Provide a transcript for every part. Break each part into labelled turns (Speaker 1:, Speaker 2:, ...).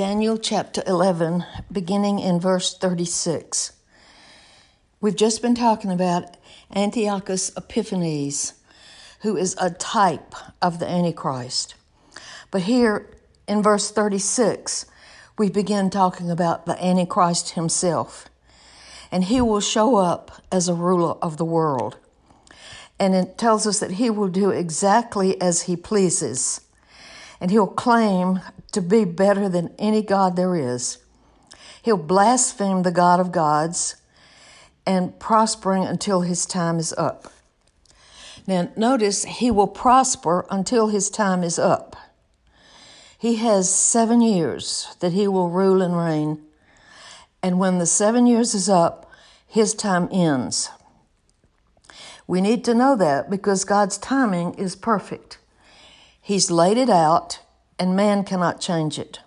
Speaker 1: Daniel chapter 11, beginning in verse 36. We've just been talking about Antiochus Epiphanes, who is a type of the Antichrist. But here in verse 36, we begin talking about the Antichrist himself. And he will show up as a ruler of the world. And it tells us that he will do exactly as he pleases. And he'll claim to be better than any God there is. He'll blaspheme the God of gods and prospering until his time is up. Now, notice he will prosper until his time is up. He has seven years that he will rule and reign. And when the seven years is up, his time ends. We need to know that because God's timing is perfect. He's laid it out, and man cannot change it.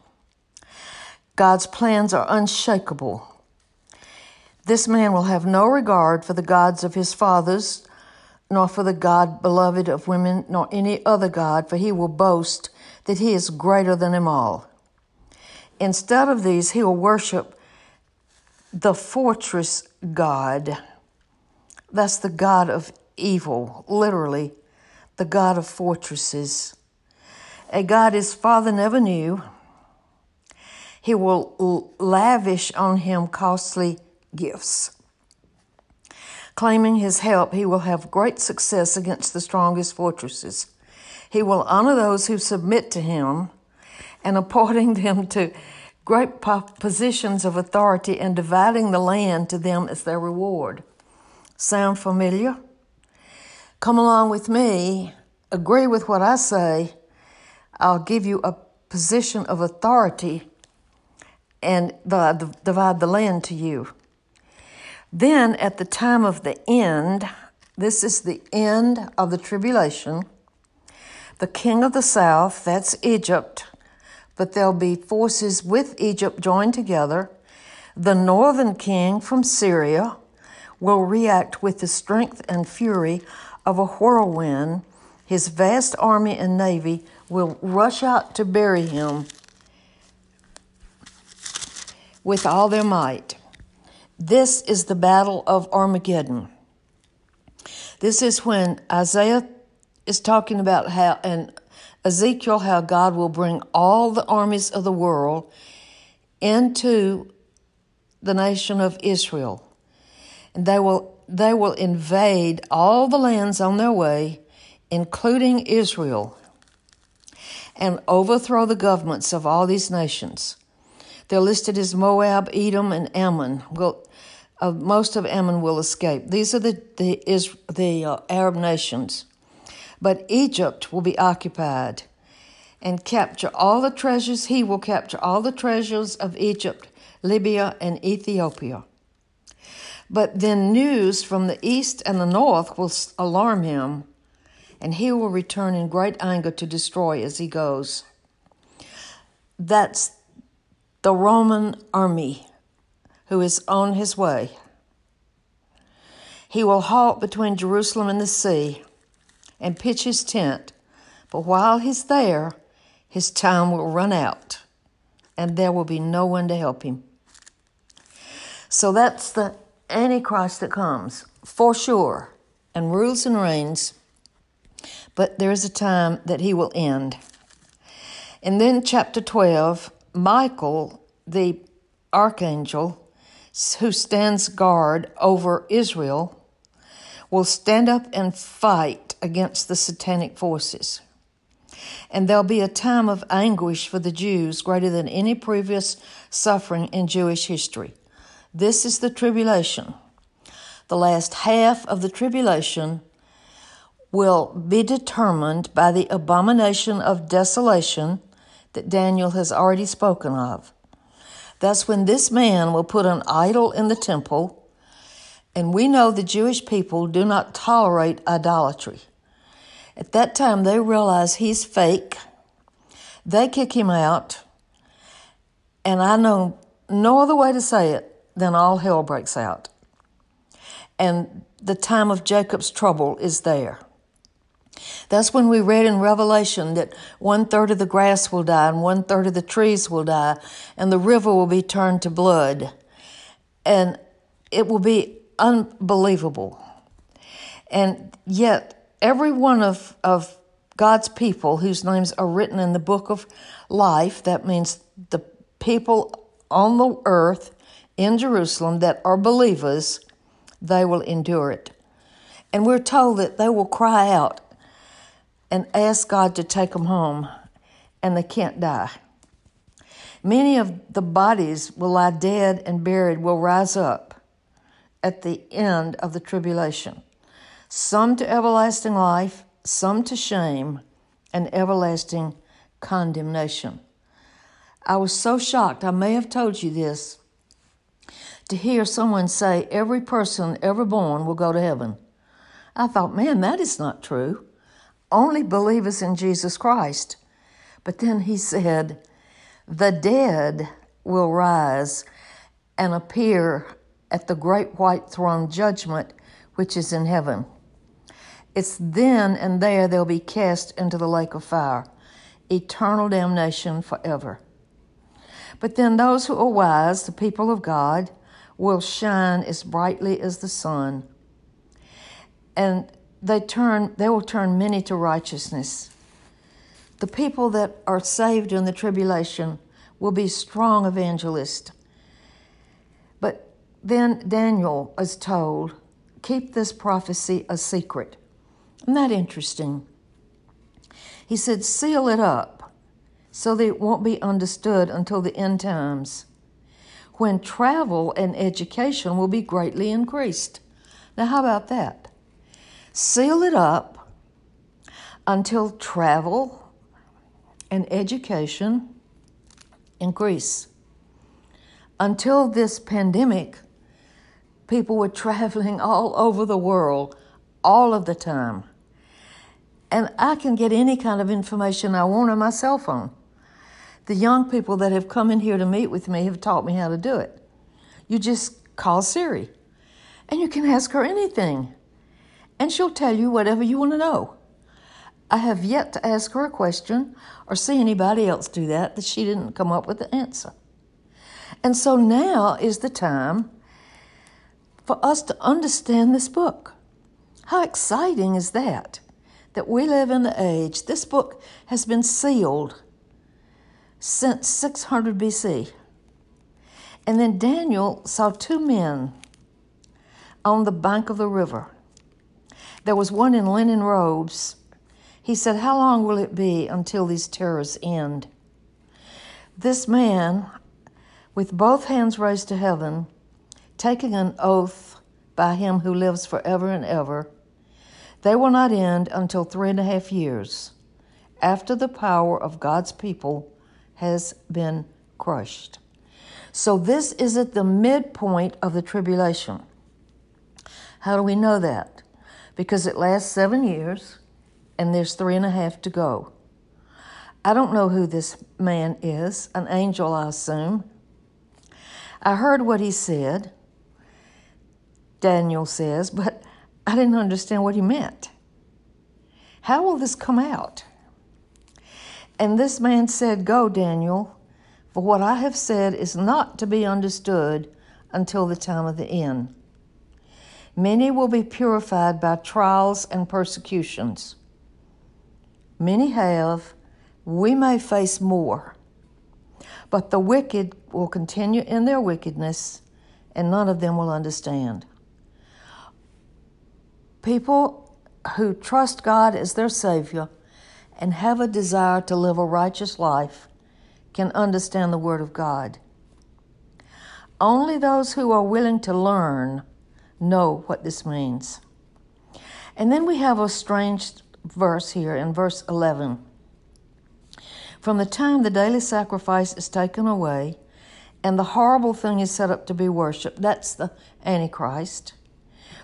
Speaker 1: God's plans are unshakable. This man will have no regard for the gods of his fathers, nor for the God beloved of women, nor any other God, for he will boast that he is greater than them all. Instead of these, he will worship the fortress God. That's the God of evil, literally, the God of fortresses. A God his father never knew. He will lavish on him costly gifts. Claiming his help, he will have great success against the strongest fortresses. He will honor those who submit to him and appointing them to great positions of authority and dividing the land to them as their reward. Sound familiar? Come along with me, agree with what I say. I'll give you a position of authority and divide the land to you. Then, at the time of the end, this is the end of the tribulation, the king of the south, that's Egypt, but there'll be forces with Egypt joined together. The northern king from Syria will react with the strength and fury of a whirlwind. His vast army and navy will rush out to bury him with all their might. This is the battle of Armageddon. This is when Isaiah is talking about how, and Ezekiel, how God will bring all the armies of the world into the nation of Israel. And they will, they will invade all the lands on their way, including Israel, and overthrow the governments of all these nations. They're listed as Moab, Edom, and Ammon. Uh, most of Ammon will escape. These are the the, is, the uh, Arab nations. But Egypt will be occupied and capture all the treasures. He will capture all the treasures of Egypt, Libya, and Ethiopia. But then news from the east and the north will alarm him, and he will return in great anger to destroy as he goes. That's the Roman army who is on his way. He will halt between Jerusalem and the sea and pitch his tent. But while he's there, his time will run out and there will be no one to help him. So that's the Antichrist that comes, for sure, and rules and reigns. But there's a time that he will end. And then, chapter 12, Michael, the archangel who stands guard over Israel, will stand up and fight against the satanic forces. And there'll be a time of anguish for the Jews greater than any previous suffering in Jewish history. This is the tribulation. The last half of the tribulation will be determined by the abomination of desolation that Daniel has already spoken of. That's when this man will put an idol in the temple and we know the Jewish people do not tolerate idolatry. At that time, they realize he's fake. They kick him out. And I know no other way to say it than all hell breaks out. And the time of Jacob's trouble is there. That's when we read in Revelation that one third of the grass will die and one third of the trees will die and the river will be turned to blood. And it will be unbelievable. And yet, every one of, of God's people whose names are written in the book of life, that means the people on the earth in Jerusalem that are believers, they will endure it. And we're told that they will cry out and ask God to take them home, and they can't die. Many of the bodies will lie dead and buried, will rise up at the end of the tribulation. Some to everlasting life, some to shame and everlasting condemnation. I was so shocked, I may have told you this, to hear someone say every person ever born will go to heaven. I thought, man, that is not true only believers in Jesus Christ. But then he said, The dead will rise and appear at the great white throne judgment which is in heaven. It's then and there they'll be cast into the lake of fire, eternal damnation forever. But then those who are wise, the people of God, will shine as brightly as the sun. And they turn they will turn many to righteousness. The people that are saved in the tribulation will be strong evangelists. But then Daniel is told, keep this prophecy a secret. Isn't that interesting? He said, seal it up so that it won't be understood until the end times, when travel and education will be greatly increased. Now, how about that? Seal it up until travel and education increase. Until this pandemic, people were traveling all over the world all of the time. And I can get any kind of information I want on my cell phone. The young people that have come in here to meet with me have taught me how to do it. You just call Siri and you can ask her anything and she'll tell you whatever you want to know. I have yet to ask her a question or see anybody else do that that she didn't come up with the answer. And so now is the time for us to understand this book. How exciting is that? That we live in the age, this book has been sealed since 600 BC. And then Daniel saw two men on the bank of the river. There was one in linen robes. He said, How long will it be until these terrors end? This man, with both hands raised to heaven, taking an oath by him who lives forever and ever, they will not end until three and a half years after the power of God's people has been crushed. So, this is at the midpoint of the tribulation. How do we know that? Because it lasts seven years and there's three and a half to go. I don't know who this man is, an angel, I assume. I heard what he said, Daniel says, but I didn't understand what he meant. How will this come out? And this man said, Go, Daniel, for what I have said is not to be understood until the time of the end. Many will be purified by trials and persecutions. Many have, we may face more. But the wicked will continue in their wickedness, and none of them will understand. People who trust God as their Savior and have a desire to live a righteous life can understand the Word of God. Only those who are willing to learn know what this means. And then we have a strange verse here in verse 11. From the time the daily sacrifice is taken away and the horrible thing is set up to be worshiped, that's the Antichrist,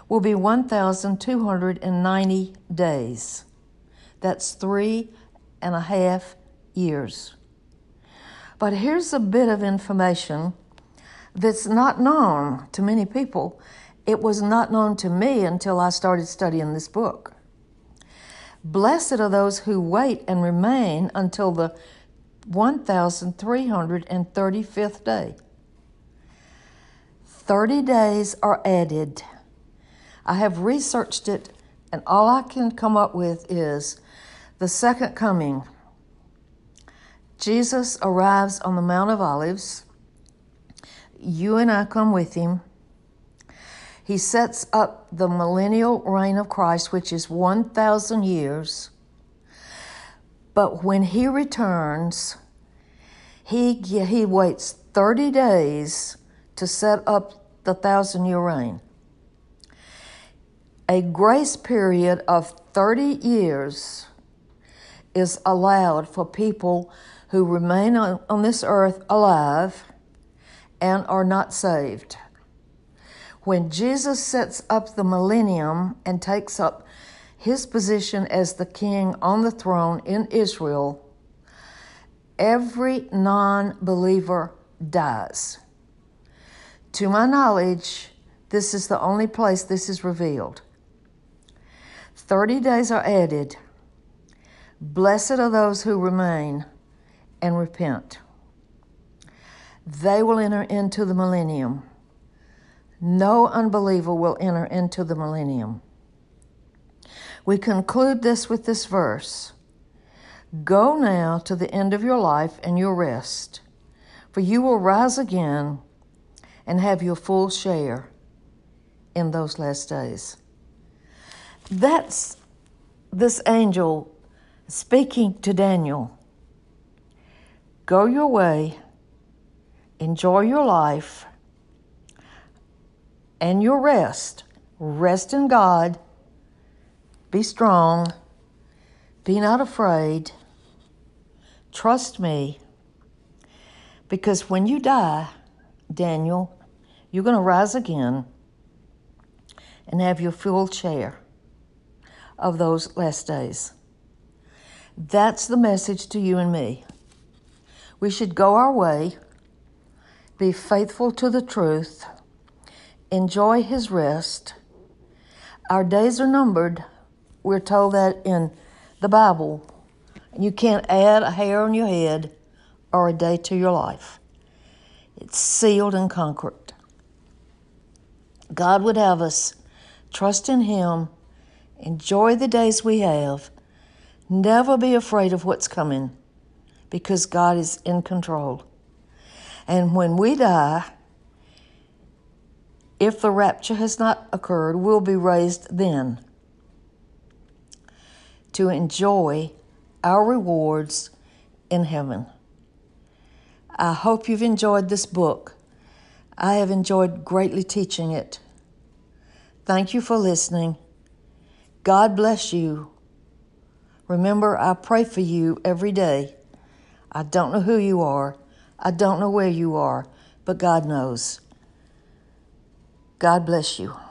Speaker 1: will be 1,290 days. That's three and a half years. But here's a bit of information that's not known to many people, it was not known to me until I started studying this book. Blessed are those who wait and remain until the 1335th day. 30 days are added. I have researched it, and all I can come up with is the second coming. Jesus arrives on the Mount of Olives. You and I come with him. He sets up the millennial reign of Christ, which is 1,000 years. But when he returns, he, he waits 30 days to set up the thousand year reign. A grace period of 30 years is allowed for people who remain on, on this earth alive and are not saved. When Jesus sets up the millennium and takes up his position as the king on the throne in Israel, every non believer dies. To my knowledge, this is the only place this is revealed. 30 days are added. Blessed are those who remain and repent. They will enter into the millennium. No unbeliever will enter into the millennium. We conclude this with this verse Go now to the end of your life and your rest, for you will rise again and have your full share in those last days. That's this angel speaking to Daniel. Go your way, enjoy your life and your rest. Rest in God, be strong, be not afraid, trust me. Because when you die, Daniel, you're going to rise again and have your full share of those last days. That's the message to you and me. We should go our way, be faithful to the truth, enjoy His rest. Our days are numbered. We're told that in the Bible. You can't add a hair on your head or a day to your life. It's sealed and conquered. God would have us trust in Him, enjoy the days we have, never be afraid of what's coming because God is in control. And when we die, if the rapture has not occurred, we'll be raised then to enjoy our rewards in heaven. I hope you've enjoyed this book. I have enjoyed greatly teaching it. Thank you for listening. God bless you. Remember, I pray for you every day. I don't know who you are. I don't know where you are, but God knows. God bless you.